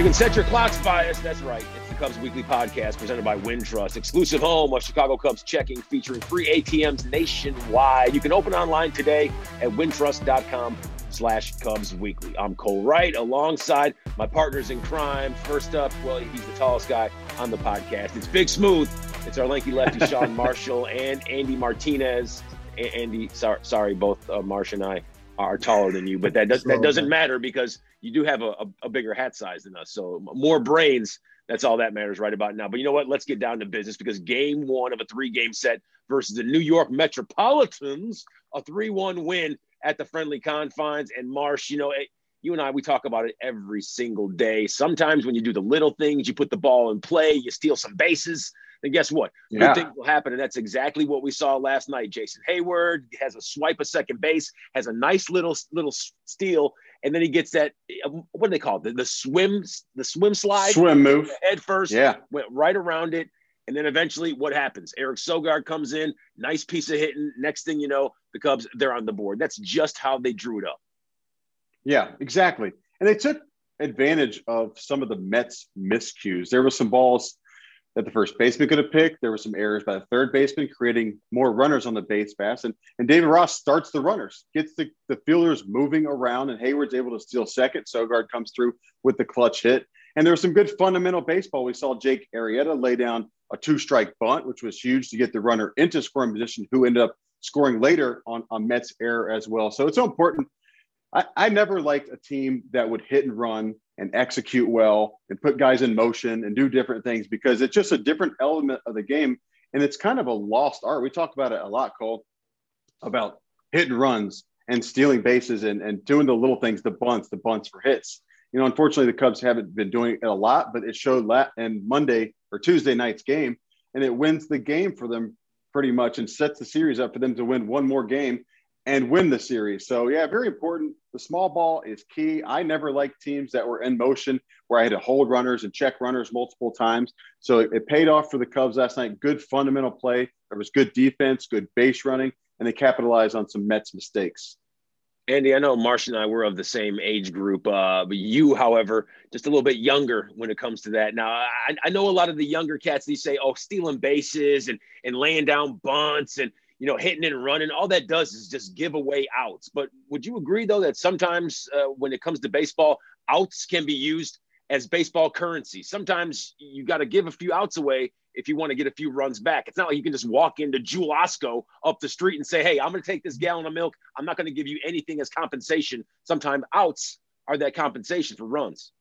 You can set your clocks by us. That's right. It's the Cubs Weekly Podcast presented by Wintrust, exclusive home of Chicago Cubs checking featuring free ATMs nationwide. You can open online today at wintrust.com slash Cubs Weekly. I'm Cole Wright alongside my partners in crime. First up, well, he's the tallest guy on the podcast. It's Big Smooth. It's our lanky lefty, Sean Marshall, and Andy Martinez. Andy, sorry, sorry both uh, Marsh and I are taller than you, but that does that doesn't matter because you do have a, a, bigger hat size than us. So more brains. That's all that matters right about now. But you know what? Let's get down to business because game one of a three game set versus the New York Metropolitans, a 3 1 win at the friendly confines. And Marsh, you know, it, you and I, we talk about it every single day. Sometimes when you do the little things, you put the ball in play, you steal some bases then guess what? Yeah. Good things will happen. And that's exactly what we saw last night. Jason Heyward has a swipe of second base, has a nice little little steal, and then he gets that uh, what do they call it? The, the swim the swim slide swim move head first. Yeah, went right around it. And then eventually, what happens? Eric Sogard comes in, nice piece of hitting. Next thing you know, the Cubs they're on the board. That's just how they drew it up. Yeah, exactly. And they took advantage of some of the Mets miscues. There were some balls that the first baseman could have picked. There were some errors by the third baseman, creating more runners on the base pass. And, and David Ross starts the runners, gets the, the fielders moving around, and Heyward's able to steal second. Sogard comes through with the clutch hit. And there was some good fundamental baseball. We saw Jake Arrieta lay down a two strike bunt, which was huge to get the runner into scoring position, who ended up scoring later on, on Mets error as well. So it's so important. I, I never liked a team that would hit and run and execute well and put guys in motion and do different things because it's just a different element of the game. And it's kind of a lost art. We talk about it a lot, Cole, about hit and runs and stealing bases and, and doing the little things, the bunts, the bunts for hits. You know, unfortunately, the Cubs haven't been doing it a lot, but it showed that in Monday or Tuesday night's game, and it wins the game for them pretty much and sets the series up for them to win one more game and win the series. So yeah, very important. The small ball is key. I never liked teams that were in motion where I had to hold runners and check runners multiple times. So it, it paid off for the Cubs last night. Good fundamental play. There was good defense, good base running, and they capitalized on some Mets mistakes. Andy, I know Marsh and I were of the same age group, uh, but you, however, just a little bit younger when it comes to that. Now, I, I know a lot of the younger cats. They say, "Oh, stealing bases and and laying down bunts and you know, hitting and running, all that does is just give away outs. But would you agree, though, that sometimes uh, when it comes to baseball, outs can be used as baseball currency? Sometimes you got to give a few outs away if you want to get a few runs back. It's not like you can just walk into Jewel Osco up the street and say, hey, I'm going to take this gallon of milk. I'm not going to give you anything as compensation. Sometimes outs are that compensation for runs.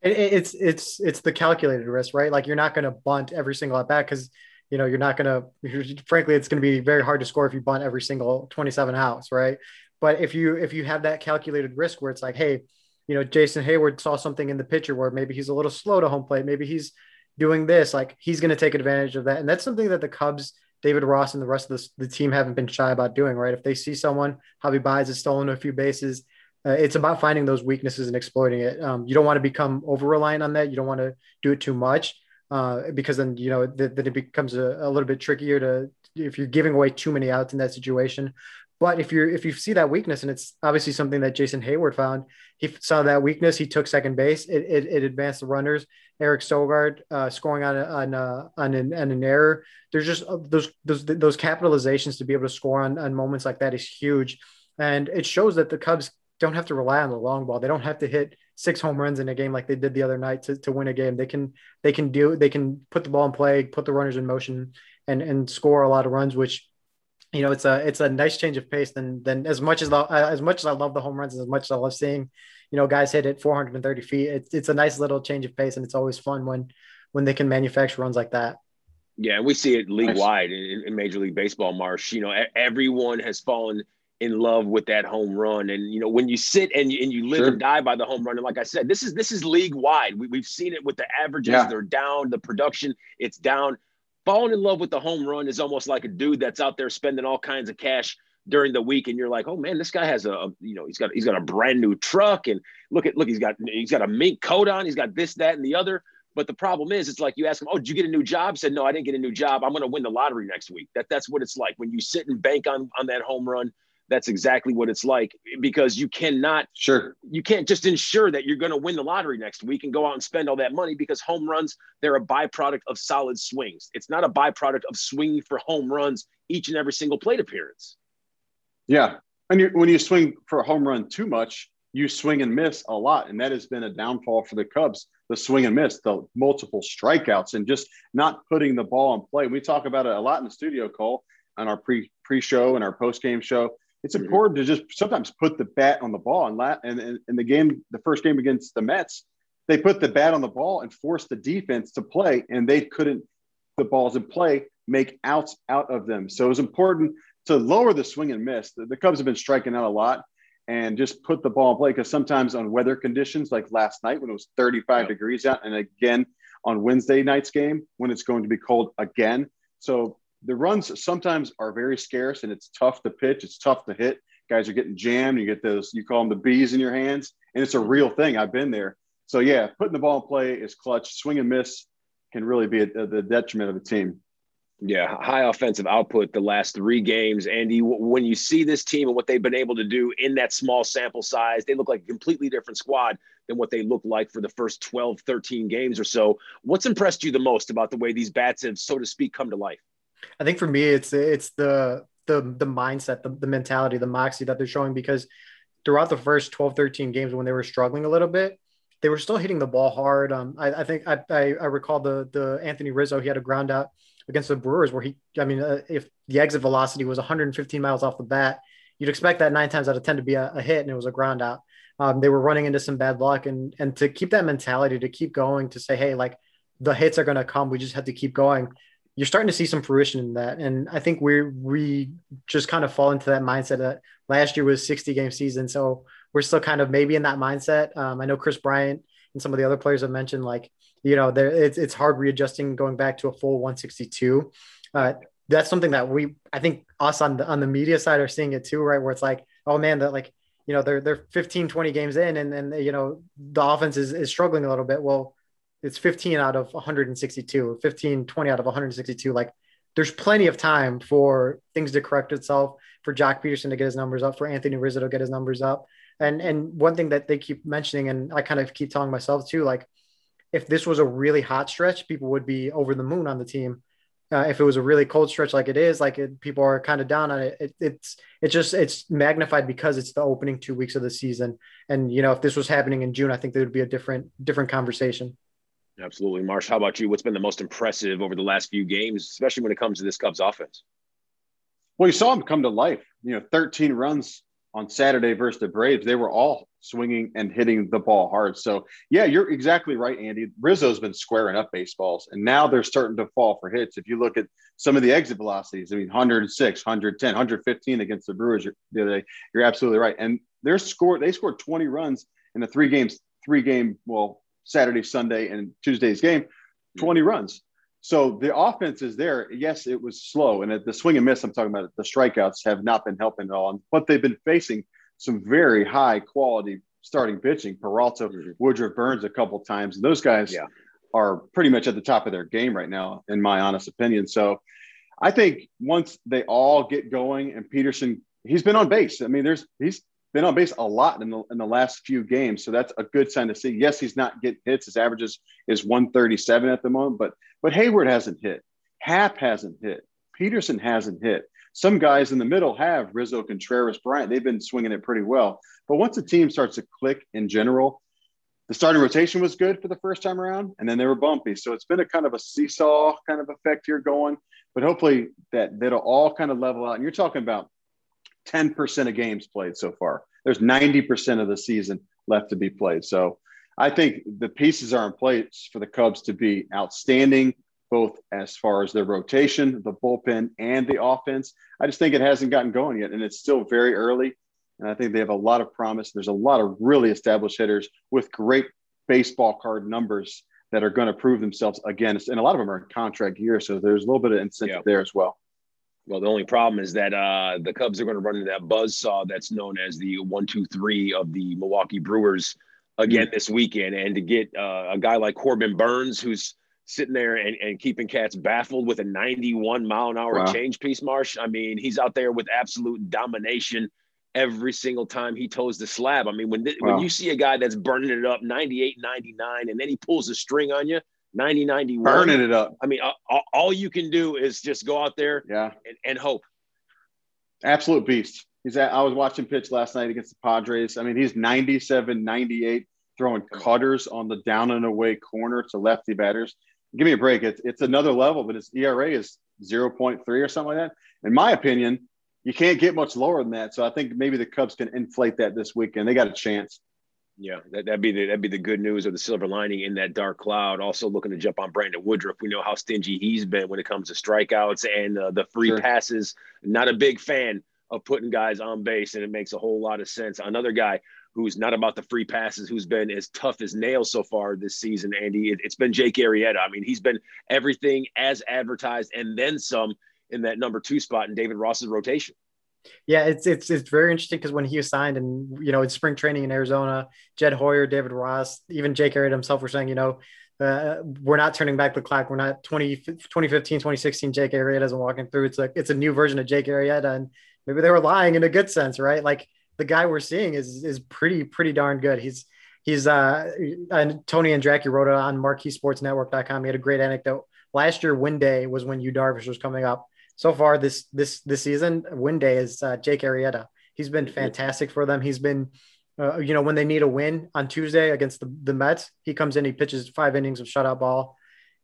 It's it's it's the calculated risk, right? Like you're not going to bunt every single at bat because you know, you're not going to, frankly, it's going to be very hard to score if you bunt every single 27 outs, right? But if you, if you have that calculated risk where it's like, hey, you know, Jason Heyward saw something in the pitcher where maybe he's a little slow to home plate, maybe he's doing this, like he's going to take advantage of that. And that's something that the Cubs, David Ross, and the rest of the, the team haven't been shy about doing, right? If they see someone, Javi Baez has stolen a few bases, uh, it's about finding those weaknesses and exploiting it. Um, you don't want to become over reliant on that. You don't want to do it too much uh, because then you know th- then it becomes a, a, little bit trickier to if you're giving away too many outs in that situation. But if you if you see that weakness, and it's obviously something that Jason Heyward found, he saw that weakness. He took second base. It, it, it advanced the runners. Eric Sogard uh, scoring on on uh, on, an, on an error. There's just uh, those those those capitalizations to be able to score on, on moments like that is huge, and it shows that the Cubs don't have to rely on the long ball. They don't have to hit six home runs in a game like they did the other night to, to win a game. They can they can do they can put the ball in play, put the runners in motion, and and score a lot of runs. Which you know it's a it's a nice change of pace. Than than as much as the, as much as I love the home runs, as much as I love seeing you know guys hit it 430 feet. It's it's a nice little change of pace, and it's always fun when when they can manufacture runs like that. Yeah, we see it league wide in, in Major League Baseball. Marsh, you know, everyone has fallen in love with that home run. And you know, when you sit and you, and you live sure. and die by the home run, and like I said, this is this is league wide. We, have seen it with the averages; yeah. they're down. The production, it's down. Falling in love with the home run is almost like a dude that's out there spending all kinds of cash during the week, and you're like, oh man, this guy has a, a you know he's got he's got a brand new truck, and look at look he's got he's got a mink coat on, he's got this that and the other. But the problem is, it's like you ask him, "Oh, did you get a new job?" Said, "No, I didn't get a new job. I'm going to win the lottery next week." That that's what it's like when you sit and bank on on that home run that's exactly what it's like because you cannot sure. you can't just ensure that you're going to win the lottery next week and go out and spend all that money because home runs they're a byproduct of solid swings. It's not a byproduct of swinging for home runs each and every single plate appearance. Yeah. And you, when you swing for a home run too much you swing and miss a lot and that has been a downfall for the cubs the swing and miss the multiple strikeouts and just not putting the ball in play. We talk about it a lot in the studio cole on our pre pre show and our post game show it's mm-hmm. important to just sometimes put the bat on the ball. And, la- and, and in the game, the first game against the Mets, they put the bat on the ball and forced the defense to play, and they couldn't. The balls in play make outs out of them. So it was important to lower the swing and miss. The, the Cubs have been striking out a lot, and just put the ball in play because sometimes on weather conditions like last night when it was 35 yeah. degrees out, and again on Wednesday night's game when it's going to be cold again. So the runs sometimes are very scarce and it's tough to pitch. It's tough to hit. Guys are getting jammed. You get those, you call them the bees in your hands, and it's a real thing. I've been there. So yeah, putting the ball in play is clutch. Swing and miss can really be a, a, the detriment of the team. Yeah, high offensive output the last three games. Andy, when you see this team and what they've been able to do in that small sample size, they look like a completely different squad than what they looked like for the first 12, 13 games or so. What's impressed you the most about the way these bats have, so to speak, come to life? I think for me, it's it's the the the mindset, the, the mentality, the moxie that they're showing because throughout the first 12, 13 games when they were struggling a little bit, they were still hitting the ball hard. Um, I, I think I, I, I recall the the Anthony Rizzo, he had a ground out against the Brewers where he, I mean, uh, if the exit velocity was 115 miles off the bat, you'd expect that nine times out of 10 to be a, a hit and it was a ground out. Um, they were running into some bad luck and, and to keep that mentality, to keep going, to say, Hey, like the hits are going to come. We just have to keep going you're starting to see some fruition in that. And I think we we just kind of fall into that mindset that last year was 60 game season. So we're still kind of maybe in that mindset. Um, I know Kris Bryant and some of the other players have mentioned like, you know, there it's, it's hard readjusting going back to a full 162. Uh, that's something that we, I think us on the, on the media side are seeing it too, right? Where it's like, oh man, that like, you know, they're, they're 15, 20 games in and then, you know, the offense is, is struggling a little bit. Well, it's 15 out of 162 15 20 out of 162 like there's plenty of time for things to correct itself for Joc Pederson to get his numbers up for Anthony Rizzo to get his numbers up. And and one thing that they keep mentioning and I kind of keep telling myself too like if this was a really hot stretch people would be over the moon on the team. Uh, if it was a really cold stretch like it is like it, people are kind of down on it, it it's it's just it's magnified because it's the opening two weeks of the season. And you know if this was happening in june i think there would be a different different conversation Absolutely. Marsh, how about you? What's been the most impressive over the last few games, especially when it comes to this Cubs offense? Well, you saw them come to life. You know, 13 runs on Saturday versus the Braves. They were all swinging and hitting the ball hard. So, yeah, you're exactly right, Andy. Rizzo's been squaring up baseballs, and now they're starting to fall for hits. If you look at some of the exit velocities, I mean, 106, 110, 115 against the Brewers the other day, you're absolutely right. And they're scored, they scored 20 runs in the three games, three game, well, Saturday, Sunday, and Tuesday's game, 20 runs. So the offense is there. Yes, it was slow. And at the swing and miss, I'm talking about the strikeouts have not been helping at all. But they've been facing some very high quality starting pitching. Peralta, mm-hmm. Woodruff Burnes a couple times. And those guys yeah. are pretty much at the top of their game right now, in my honest opinion. So I think once they all get going and Pederson, he's been on base. I mean, there's he's been on base a lot in the, in the last few games. So that's a good sign to see. Yes, he's not getting hits. His averages is 137 at the moment, but but Heyward hasn't hit. Happ hasn't hit. Pederson hasn't hit. Some guys in the middle have Rizzo, Contreras, Bryant. They've been swinging it pretty well. But once the team starts to click in general, the starting rotation was good for the first time around, and then they were bumpy. So it's been a kind of a seesaw kind of effect here going. But hopefully that that'll all kind of level out. And you're talking about 10% of games played so far. There's 90% of the season left to be played. So I think the pieces are in place for the Cubs to be outstanding, both as far as their rotation, the bullpen, and the offense. I just think it hasn't gotten going yet, and it's still very early. And I think they have a lot of promise. There's a lot of really established hitters with great baseball card numbers that are going to prove themselves again. And a lot of them are in contract year, so there's a little bit of incentive yeah. there as well. Well, the only problem is that uh, the Cubs are going to run into that buzz saw that's known as the one, two, three of the Milwaukee Brewers again mm-hmm. this weekend. And to get uh, a guy like Corbin Burnes, who's sitting there and, and keeping cats baffled with a 91 mile an hour wow. change piece, Marsh. I mean, he's out there with absolute domination every single time he toes the slab. I mean, when wow. when you see a guy that's burning it up 98, 99, and then he pulls a string on you, 90, 91. Burning it up. I mean, all, all you can do is just go out there yeah. and, and hope. Absolute beast. He's at, I was watching pitch last night against the Padres. I mean, he's 97, 98, throwing cutters on the down and away corner to lefty batters give me a break. It's, it's another level, but his ERA is 0.3 or something like that. In my opinion, you can't get much lower than that. So I think maybe the Cubs can inflate that this weekend. They got a chance. Yeah, that, that'd be the that'd be the good news or the silver lining in that dark cloud. Also looking to jump on Brandon Woodruff. We know how stingy he's been when it comes to strikeouts and uh, the free sure. passes. Not a big fan of putting guys on base, and it makes a whole lot of sense. Another guy who's not about the free passes, who's been as tough as nails so far this season, Andy. It, has been Jake Arrieta. I mean, he's been everything as advertised and then some in that number two spot in David Ross's rotation. Yeah, it's it's it's very interesting because when he was signed and you know in spring training in Arizona, Jed Hoyer, David Ross, even Jake Arrieta himself were saying, you know, uh, we're not turning back the clock. We're not 20, 2015, 2016. Jake Arrieta isn't walking through. It's like it's a new version of Jake Arrieta, and maybe they were lying in a good sense, right? Like the guy we're seeing is is pretty pretty darn good. He's he's uh and Tony Andracki wrote it on marqueesportsnetwork.com. He had a great anecdote. Last year, win day was when Yu Darvish was coming up. So far this this this season, win day is uh, Jake Arrieta. He's been fantastic for them. He's been uh, you know, when they need a win on Tuesday against the, the Mets, he comes in, he pitches five innings of shutout ball,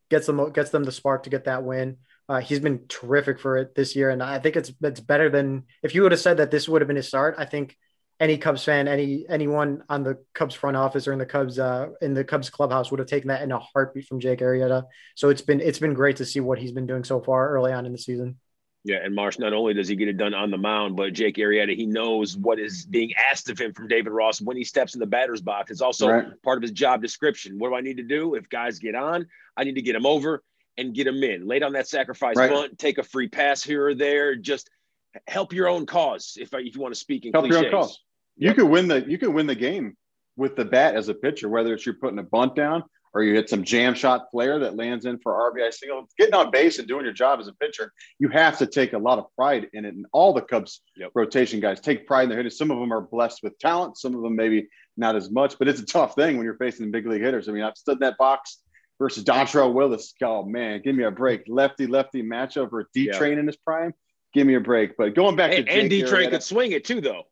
gets them gets them the spark to get that win. Uh, he's been terrific for it this year, and I think it's it's better than if you would have said that this would have been his start. I think any Cubs fan, any anyone on the Cubs front office or in the Cubs uh, in the Cubs clubhouse would have taken that in a heartbeat from Jake Arrieta. So it's been it's been great to see what he's been doing so far early on in the season. Yeah, and Marsh not only does he get it done on the mound, but Jake Arrieta he knows what is being asked of him from David Ross when he steps in the batter's box. It's also right. part of his job description. What do I need to do if guys get on? I need to get them over and get them in. Lay down that sacrifice right. bunt, take a free pass here or there. Just help your own cause if, if you want to speak in help cliches. your own cause. You yep. could win the you could win the game with the bat as a pitcher, whether it's you're putting a bunt down or you hit some jam shot flare that lands in for RBI single. Getting on base and doing your job as a pitcher, you have to take a lot of pride in it. And all the Cubs yep. rotation guys take pride in their hitters. Some of them are blessed with talent, some of them maybe not as much, but it's a tough thing when you're facing big league hitters. I mean, I've stood in that box versus Dontrelle Willis. Oh man, give me a break. Lefty lefty matchup or D Train yeah. in his prime. Give me a break. But going back to and D Train could swing it too, though.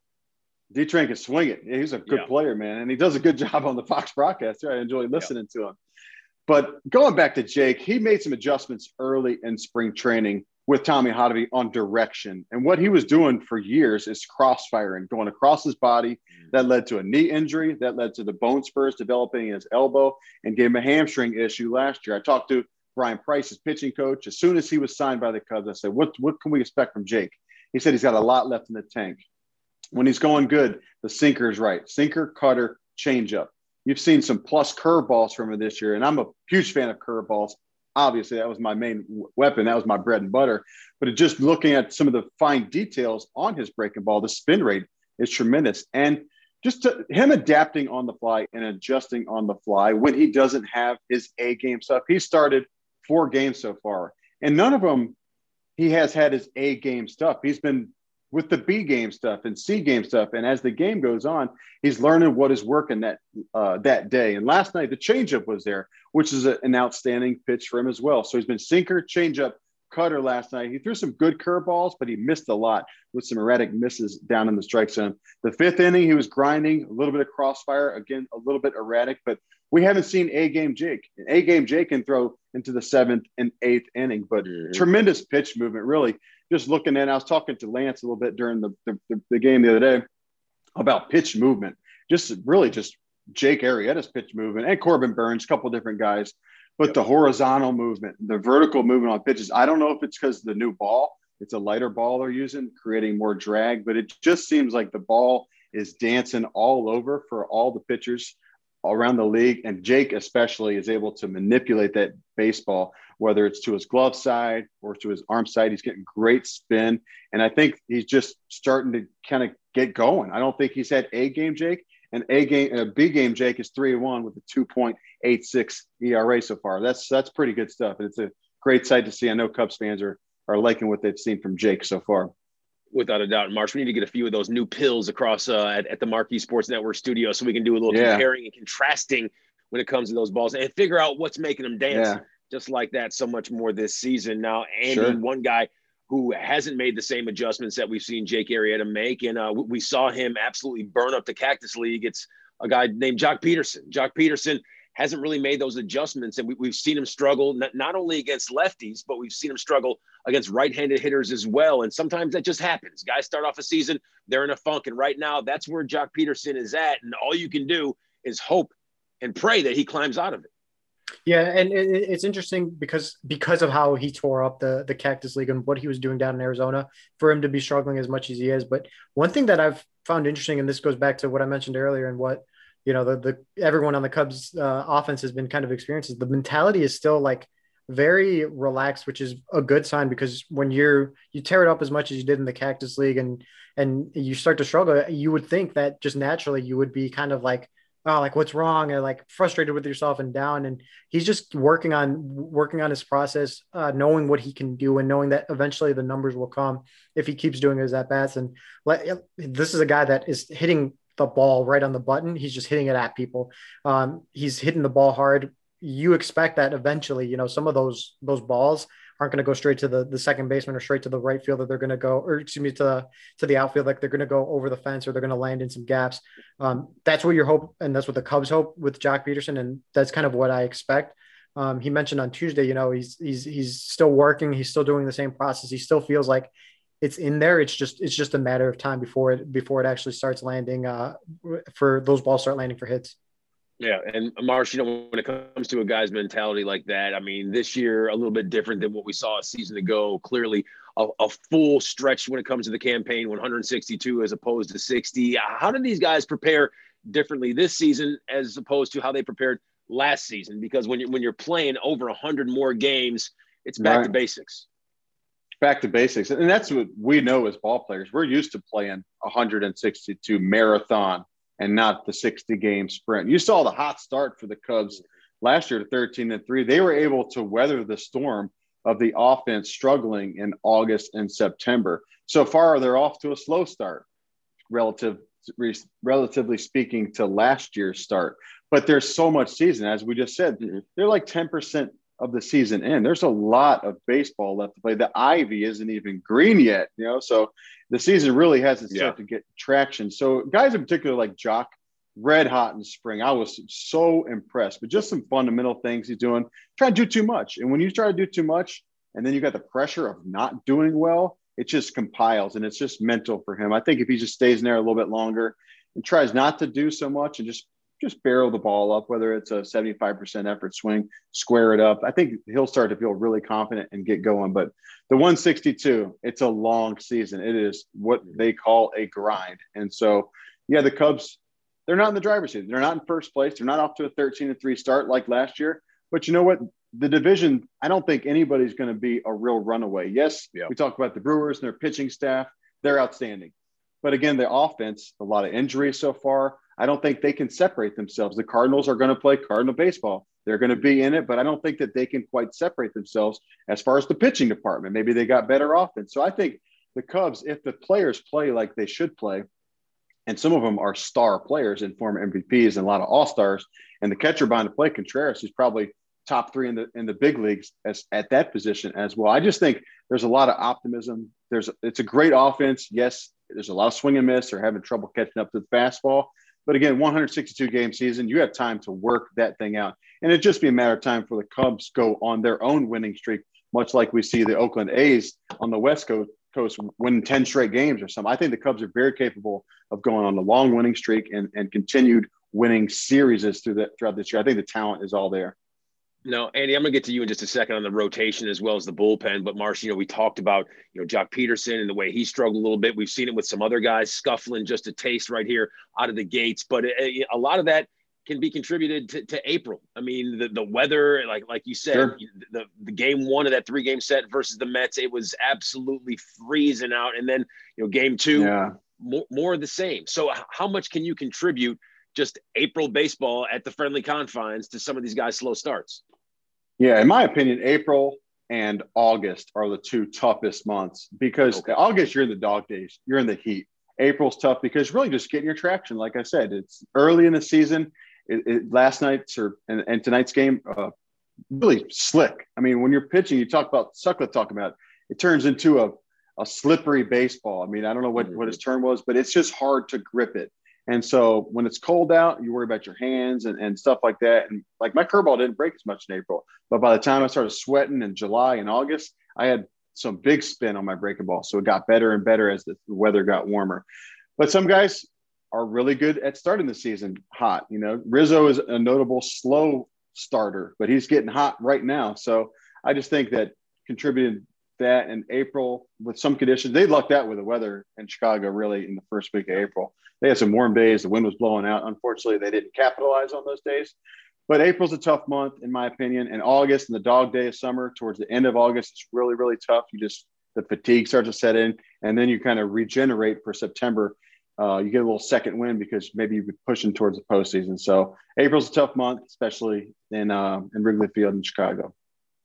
D Train can swing it. He's a good yeah. player, man, and he does a good job on the Fox broadcast. I enjoy listening yeah. to him. But going back to Jake, he made some adjustments early in spring training with Tommy Hotovy on direction. And what he was doing for years is crossfiring, going across his body. Mm. That led to a knee injury. That led to the bone spurs developing in his elbow and gave him a hamstring issue last year. I talked to Bryan Price, his pitching coach. As soon as he was signed by the Cubs, I said, what, what can we expect from Jake? He said he's got a lot left in the tank. When he's going good, the sinker is right. Sinker, cutter, changeup. You've seen some plus curveballs from him this year, and I'm a huge fan of curveballs obviously that was my main weapon. That was my bread and butter. But just looking at some of the fine details on his breaking ball, the spin rate is tremendous. And just to, him adapting on the fly and adjusting on the fly when he doesn't have his A game stuff. He started four games so far, and none of them he has had his A game stuff. He's been with the B game stuff and C game stuff. And as the game goes on, he's learning what is working that uh, that day. And last night the changeup was there, which is a, an outstanding pitch for him as well. So he's been sinker, changeup, cutter last night. He threw some good curveballs, but he missed a lot with some erratic misses down in the strike zone. The fifth inning, he was grinding a little bit of crossfire, again a little bit erratic, but we haven't seen a game Jake. An A game Jake can throw into the seventh and eighth inning, but mm-hmm. tremendous pitch movement, really just looking in. I was talking to Lance a little bit during the, the, the game the other day about pitch movement, just really just Jake Arrieta's pitch movement and Corbin Burnes, a couple different guys, but the horizontal movement, the vertical movement on pitches. I don't know if it's because the new ball, it's a lighter ball they're using, creating more drag, but it just seems like the ball is dancing all over for all the pitchers around the league. And Jake, especially, is able to manipulate that baseball, whether it's to his glove side or to his arm side. He's getting great spin. And I think he's just starting to kind of get going. I don't think he's had a game, Jake. And A game, uh, B game, Jake is three and one with a 2.86 ERA so far. That's that's pretty good stuff. And it's a great sight to see. I know Cubs fans are are liking what they've seen from Jake so far. Without a doubt, Marsh, we need to get a few of those new pills across uh, at, at the Marquee Sports Network studio so we can do a little yeah. comparing and contrasting when it comes to those balls and figure out what's making them dance. Yeah. Just like that, so much more this season. Now, Andy, sure. one guy who hasn't made the same adjustments that we've seen Jake Arrieta make, and uh, we saw him absolutely burn up the Cactus League. It's a guy named Joc Pederson. Joc Pederson hasn't really made those adjustments, and we, have seen him struggle not, not only against lefties, but we've seen him struggle against right-handed hitters as well. And sometimes that just happens. Guys start off a season, they're in a funk, and right now that's where Joc Pederson is at, and all you can do is hope and pray that he climbs out of it. Yeah, and it's interesting because because of how he tore up the the Cactus League and what he was doing down in Arizona, for him to be struggling as much as he is. But one thing that I've found interesting, and this goes back to what I mentioned earlier, and what you know the the everyone on the Cubs uh, offense has been kind of experiencing. The mentality is still like very relaxed, which is a good sign because when you're you tear it up as much as you did in the Cactus League and and you start to struggle, you would think that just naturally you would be kind of like oh like what's wrong and like frustrated with yourself and down. And he's just working on working on his process uh, knowing what he can do and knowing that eventually the numbers will come if he keeps doing his at bats and let, this is a guy that is hitting the ball right on the button. He's just hitting it at people. Um, he's hitting the ball hard. You expect that eventually you know some of those those balls aren't going to go straight to the, the second baseman or straight to the right field that they're going to go, or excuse me, to the, to the outfield, like they're going to go over the fence or they're going to land in some gaps. Um, that's what your hope. And that's what the Cubs hope with Joc Pederson, And that's kind of what I expect. Um, he mentioned on Tuesday, you know, he's, he's, he's still working. He's still doing the same process. He still feels like it's in there. It's just, it's just a matter of time before it, before it actually starts landing, uh, for those balls start landing for hits. Yeah, and Marsh, you know, when it comes to a guy's mentality like that, I mean, this year a little bit different than what we saw a season ago. Clearly, a, a, full stretch when it comes to the campaign, 162 as opposed to 60. How did these guys prepare differently this season as opposed to how they prepared last season? Because when you when you're playing over 100 more games, it's back right. to basics. Back to basics, and that's what we know as ball players. We're used to playing 162 marathon and not the 60 game sprint. You saw the hot start for the Cubs last year to 13 and 3. They were able to weather the storm of the offense struggling in August and September. So far, they're off to a slow start, relative, relatively speaking, to last year's start. But there's so much season, as we just said, mm-hmm. they're like 10% of the season in. There's a lot of baseball left to play. The ivy isn't even green yet, you know. So the season really hasn't started yeah. to get traction. So guys in particular like Joc, red hot in spring. I was so impressed, but just some fundamental things he's doing. Try to do too much, and when you try to do too much, and then you got the pressure of not doing well, it just compiles, and it's just mental for him. I think if he just stays in there a little bit longer and tries not to do so much and just just barrel the ball up, whether it's a 75% effort swing, square it up. I think he'll start to feel really confident and get going. But the 162, it's a long season. It is what they call a grind. And so, yeah, the Cubs, they're not in the driver's seat. They're not in first place. They're not off to a 13 and 3 start like last year. But you know what? The division, I don't think anybody's going to be a real runaway. Yes, yeah. we talk about the Brewers and their pitching staff. They're outstanding. But again, the offense, a lot of injuries so far. I don't think they can separate themselves. The Cardinals are going to play Cardinal baseball. They're going to be in it, but I don't think that they can quite separate themselves as far as the pitching department. Maybe they got better offense. So I think the Cubs, if the players play like they should play, and some of them are star players and former MVPs and a lot of all stars, and the catcher behind the plate, Contreras, is probably top three in the in the big leagues as at that position as well. I just think there's a lot of optimism. There's it's a great offense. Yes, there's a lot of swing and miss. or having trouble catching up to the fastball, but again, 162 game season, you have time to work that thing out. And it'd just be a matter of time for the Cubs go on their own winning streak, much like we see the Oakland A's on the West Coast, coast win 10 straight games or something. I think the Cubs are very capable of going on a long winning streak and, and continued winning series through the, throughout this year. I think the talent is all there. No, Andy, I'm going to get to you in just a second on the rotation as well as the bullpen. But Marsh, you know, we talked about you know Joc Pederson and the way he struggled a little bit. We've seen it with some other guys scuffling just a taste right here out of the gates. But uh, it, a lot of that can be contributed to, to, April. I mean, the, the weather, like like you said, sure. the, the game one of that three game set versus the Mets, it was absolutely freezing out. And then you know, game two, yeah. more, more of the same. So how much can you contribute just April baseball at the friendly confines to some of these guys' slow starts. Yeah, in my opinion, April and August are the two toughest months because okay. August you're in the dog days, you're in the heat. April's tough because really just getting your traction. Like I said, it's early in the season. It, it, last night's or and, and tonight's game, uh, really slick. I mean, when you're pitching, you talk about Sutcliffe talking about it turns into a, a slippery baseball. I mean, I don't know what, what his term was, but it's just hard to grip it. And so when it's cold out, you worry about your hands and, and stuff like that. And like my curveball didn't break as much in April, but by the time I started sweating in July and August, I had some big spin on my breaking ball. So it got better and better as the weather got warmer. But some guys are really good at starting the season hot. You know, Rizzo is a notable slow starter, but he's getting hot right now. So I just think that contributed that in April with some conditions. They lucked out with the weather in Chicago really in the first week of April. They had some warm days, the wind was blowing out. Unfortunately, they didn't capitalize on those days. But April's a tough month, in my opinion. And August and the dog day of summer, towards the end of August, it's really, really tough. You just, the fatigue starts to set in, and then you kind of regenerate for September. Uh, you get a little second wind because maybe you're pushing towards the postseason. So April's a tough month, especially in uh, in Wrigley Field in Chicago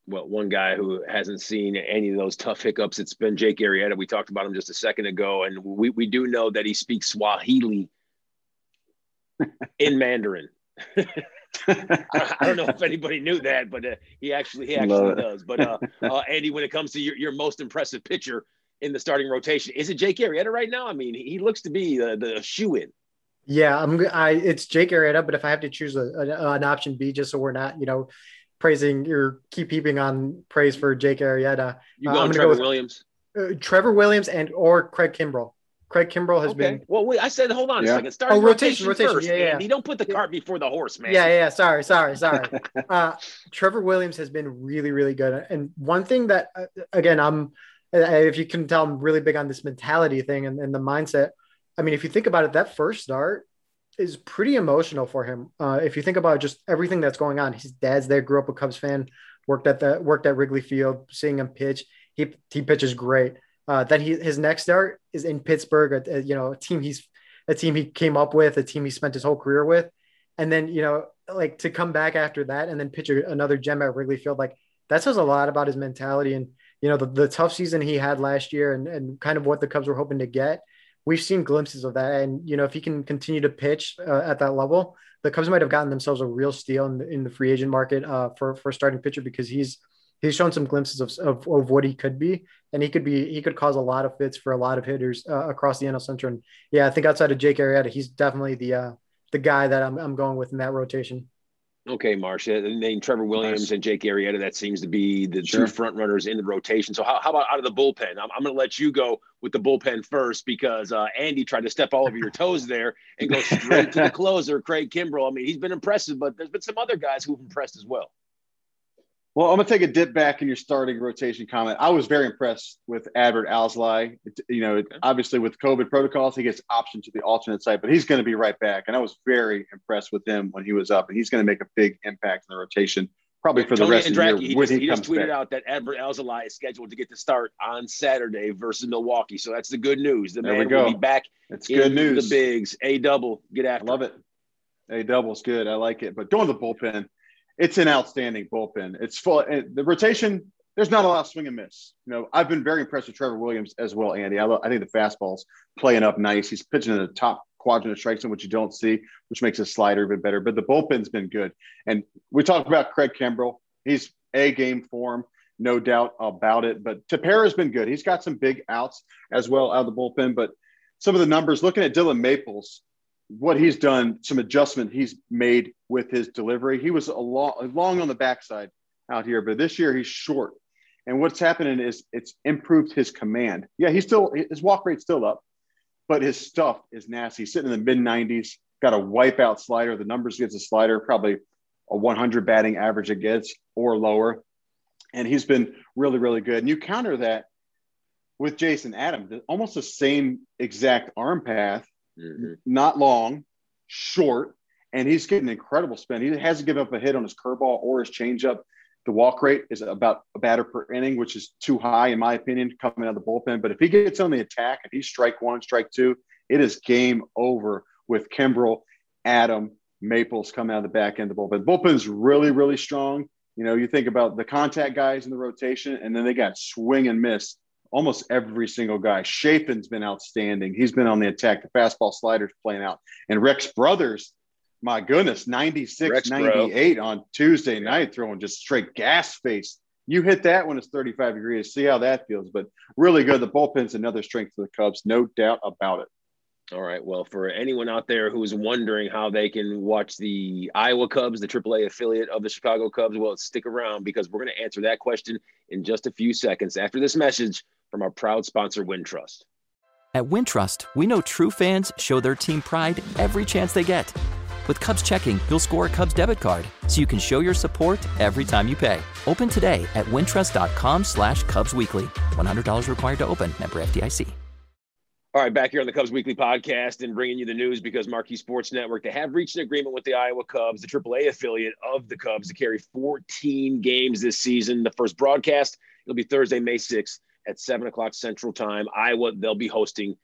well, one guy who hasn't seen any of those tough hiccups, it's been Jake Arrieta. We talked about him just a second ago, and we, we do know that he speaks Swahili in Mandarin. I, don't know if anybody knew that, but uh, he actually he actually does. But uh, uh, Andy, when it comes to your, your most impressive pitcher in the starting rotation, is it Jake Arrieta right now? I mean, he looks to be the, the shoe in. Yeah, I'm. I it's Jake Arrieta, but if I have to choose a, a, an option B, just so we're not, you know, praising your keep heaping on praise for Jake Arrieta. You uh, going uh, Trevor go Williams? Uh, Trevor Williams and or Craig Kimbrel. Craig Kimbrel has okay. been. Well, wait, I said, hold on yeah. a second. Start oh, rotation, rotation, first. Yeah, yeah. You don't put the cart before the horse, man. Yeah, yeah. Sorry, sorry, sorry. uh, Trevor Williams has been really, really good. And one thing that, uh, again, I'm, uh, if you can tell, I'm really big on this mentality thing and, and the mindset. I mean, if you think about it, that first start, is pretty emotional for him. Uh, if you think about just everything that's going on, his dad's there, grew up a Cubs fan, worked at the worked at Wrigley Field, seeing him pitch. He he pitches great. Uh, then he his next start is in Pittsburgh, a, a, you know, a team he's a team he came up with, a team he spent his whole career with, and then you know, like to come back after that and then pitch another gem at Wrigley Field, like that says a lot about his mentality and you know the, the tough season he had last year and, and kind of what the Cubs were hoping to get we've seen glimpses of that. And, you know, if he can continue to pitch uh, at that level, the Cubs might have gotten themselves a real steal in the, in the free agent market uh, for, for starting pitcher because he's, he's shown some glimpses of, of, of, what he could be. And he could be, he could cause a lot of fits for a lot of hitters uh, across the NL Central. And yeah, I think outside of Jake Arrieta, he's definitely the, uh, the guy that I'm, I'm going with in that rotation. Okay, Marcia. Name Trevor Williams and Jake Arrieta. That seems to be the sure. two front runners in the rotation. So how, how about out of the bullpen? I'm, I'm going to let you go with the bullpen first because uh, Andy tried to step all over your toes there and go straight to the closer, Craig Kimbrel. I mean, he's been impressive, but there's been some other guys who've impressed as well. Well, I'm gonna take a dip back in your starting rotation comment. I was very impressed with Adbert Alzolay. You know, okay. obviously with COVID protocols, he gets option to the alternate site, but he's going to be right back. And I was very impressed with him when he was up, and he's going to make a big impact in the rotation, probably for Tony the rest Andracki, of the year. He just, he, he just tweeted back. out that Adbert Alzolay is scheduled to get the start on Saturday versus Milwaukee. So that's the good news. The there man will be back. That's good news. The bigs, a double, get after. I love it. A double's good. I like it. But going to the bullpen it's an outstanding bullpen. It's full. The rotation, there's not a lot of swing and miss. You know, I've been very impressed with Trevor Williams as well, Andy. I, I think the fastball's playing up nice. He's pitching in the top quadrant of strikes, which you don't see, which makes his slider a bit better. But the bullpen's been good. And we talked about Craig Kimbrel. He's a game form, no doubt about it. But Tepera's been good. He's got some big outs as well out of the bullpen. But some of the numbers, looking at Dillon Maples, what he's done, some adjustment he's made with his delivery. He was a long, long on the backside out here, but this year he's short. And what's happening is it's improved his command. Yeah, he's still his walk rate's still up, but his stuff is nasty. He's sitting in the mid 90s, got a wipeout slider. The numbers gets a slider, probably a 100 batting average it gets or lower. And he's been really, really good. And you counter that with Jason Adams, almost the same exact arm path mm-hmm. not long, short, and he's getting incredible spin. He hasn't given up a hit on his curveball or his changeup. The walk rate is about a batter per inning, which is too high, in my opinion, coming out of the bullpen. But if he gets on the attack if he's strike one, strike two, it is game over with Kimbrel Adam, Maples coming out of the back end of the bullpen. Bullpen's really, really strong. You know, you think about the contact guys in the rotation, and then they got swing and miss almost every single guy. Chafin's been outstanding. He's been on the attack. The fastball slider's playing out. And Rex Brothers, my goodness, 96, Rex 98 bro. on Tuesday night, throwing just straight gas face. You hit that when it's 35 degrees. See how that feels. But really good. The bullpen's another strength for the Cubs, no doubt about it. All right. Well, for anyone out there who's wondering how they can watch the Iowa Cubs, the AAA affiliate of the Chicago Cubs, well, stick around because we're going to answer that question in just a few seconds after this message from our proud sponsor, Wintrust. At Wintrust, we know true fans show their team pride every chance they get. With Cubs checking, you'll score a Cubs debit card, so you can show your support every time you pay. Open today at wintrust.com slash Cubs Weekly. $100 required to open. Member FDIC. All right, back here on the Cubs Weekly podcast and bringing you the news because Marquee Sports Network, they have reached an agreement with the Iowa Cubs, the AAA affiliate of the Cubs, to carry 14 games this season. The first broadcast, it'll be Thursday, May 6th at 7 o'clock Central Time. Iowa, they'll be hosting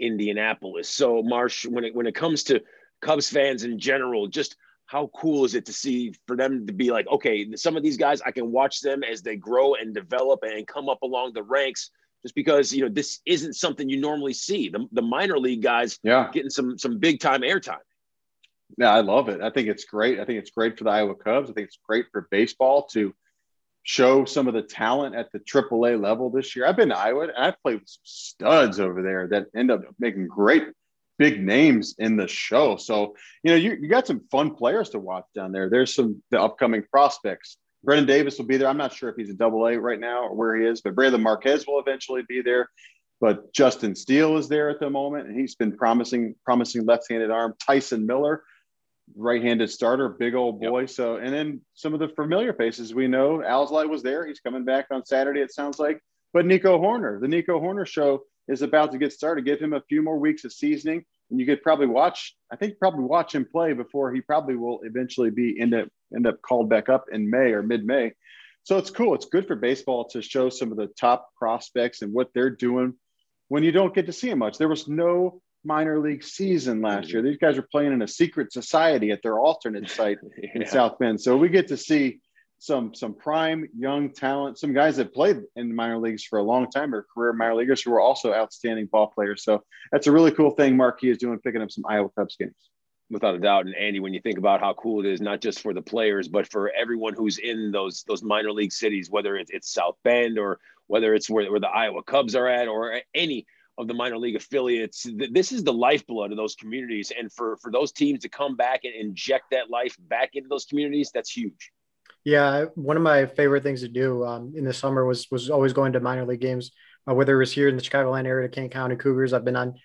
Indianapolis. So, Marsh, when it, when it comes to Cubs fans in general, just how cool is it to see for them to be like, okay, some of these guys, I can watch them as they grow and develop and come up along the ranks – just because you know this isn't something you normally see. The, the minor league guys, yeah, getting some some big time airtime. Yeah, I love it. I think it's great. I think it's great for the Iowa Cubs. I think it's great for baseball to show some of the talent at the AAA level this year. I've been to Iowa and I've played with some studs over there that end up making great big names in the show. So, you know, you, you got some fun players to watch down there. There's some the upcoming prospects Brennen Davis will be there. I'm not sure if he's a double A right now or where he is, but Brandon Marquez will eventually be there. But Justin Steele is there at the moment, and he's been promising, promising left-handed arm. Tyson Miller, right-handed starter, big old boy. Yep. So, and then some of the familiar faces we know. Alzolay was there. He's coming back on Saturday. It sounds like. But Nico Hoerner, the Nico Hoerner show is about to get started. Give him a few more weeks of seasoning, and you could probably watch. I think probably watch him play before he probably will eventually be end up end up called back up in May or mid May. So it's cool. It's good for baseball to show some of the top prospects and what they're doing when you don't get to see them much. There was no minor league season last mm-hmm. year. These guys were playing in a secret society at their alternate site yeah. in South Bend. So we get to see some some prime young talent, some guys that played in the minor leagues for a long time or career minor leaguers who were also outstanding ball players. So that's a really cool thing Marquee is doing, picking up some Iowa Cubs games. Without a doubt, and Andy, when you think about how cool it is, not just for the players, but for everyone who's in those those minor league cities, whether it's, it's South Bend or whether it's where, where the Iowa Cubs are at or any of the minor league affiliates. This is the lifeblood of those communities, and for for those teams to come back and inject that life back into those communities, that's huge. Yeah, one of my favorite things to do um, in the summer was was always going to minor league games, uh, whether it was here in the Chicagoland area, Kane County Cougars. I've been on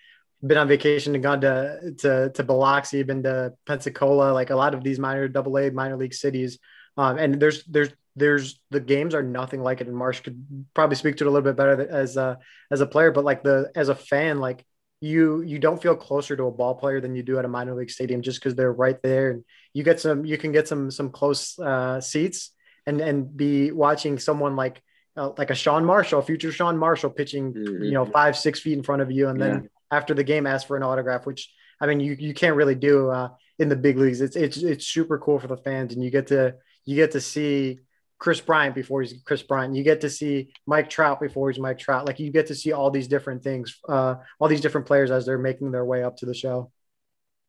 been on vacation and gone to to to Biloxi, been to Pensacola, like a lot of these minor double A minor league cities. Um, and there's there's there's the games are nothing like it. And Marsh could probably speak to it a little bit better as a as a player, but like the as a fan, like you you don't feel closer to a ball player than you do at a minor league stadium just because they're right there and you get some you can get some some close uh, seats and and be watching someone like uh, like a Sean Marshall, future Sean Marshall pitching, mm-hmm. you know, five six feet in front of you, and then yeah. After the game ask for an autograph, which I mean you you can't really do uh, in the big leagues. It's it's it's super cool for the fans, and you get to you get to see Kris Bryant before he's Kris Bryant. You get to see Mike Trout before he's Mike Trout. Like you get to see all these different things, uh, all these different players as they're making their way up to the show.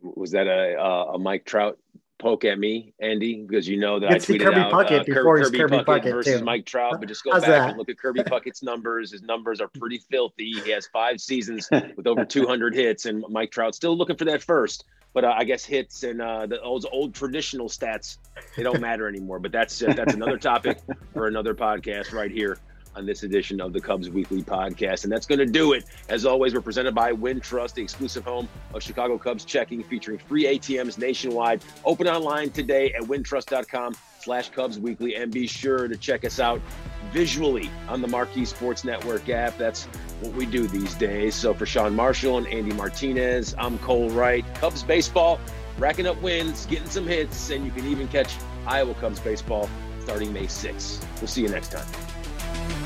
Was that a, a Mike Trout poke at me, Andy, because you know that I tweeted Kirby out Puckett uh, before Kirby, Kirby Puckett, Puckett versus too. Mike Trout. But just go How's back that? and look at Kirby Puckett's numbers. His numbers are pretty filthy. He has five seasons with over 200 hits, and Mike Trout still looking for that first. But uh, I guess hits and uh, the, those old traditional stats they don't matter anymore. But that's uh, that's another topic for another podcast right here on this edition of the Cubs Weekly Podcast. And that's going to do it. As always, we're presented by Wintrust, the exclusive home of Chicago Cubs checking, featuring free ATMs nationwide. Open online today at wintrust.com slash Cubs Weekly. And be sure to check us out visually on the Marquee Sports Network app. That's what we do these days. So for Sean Marshall and Andy Martinez, I'm Cole Wright. Cubs baseball, racking up wins, getting some hits, and you can even catch Iowa Cubs baseball starting May 6th. We'll see you next time.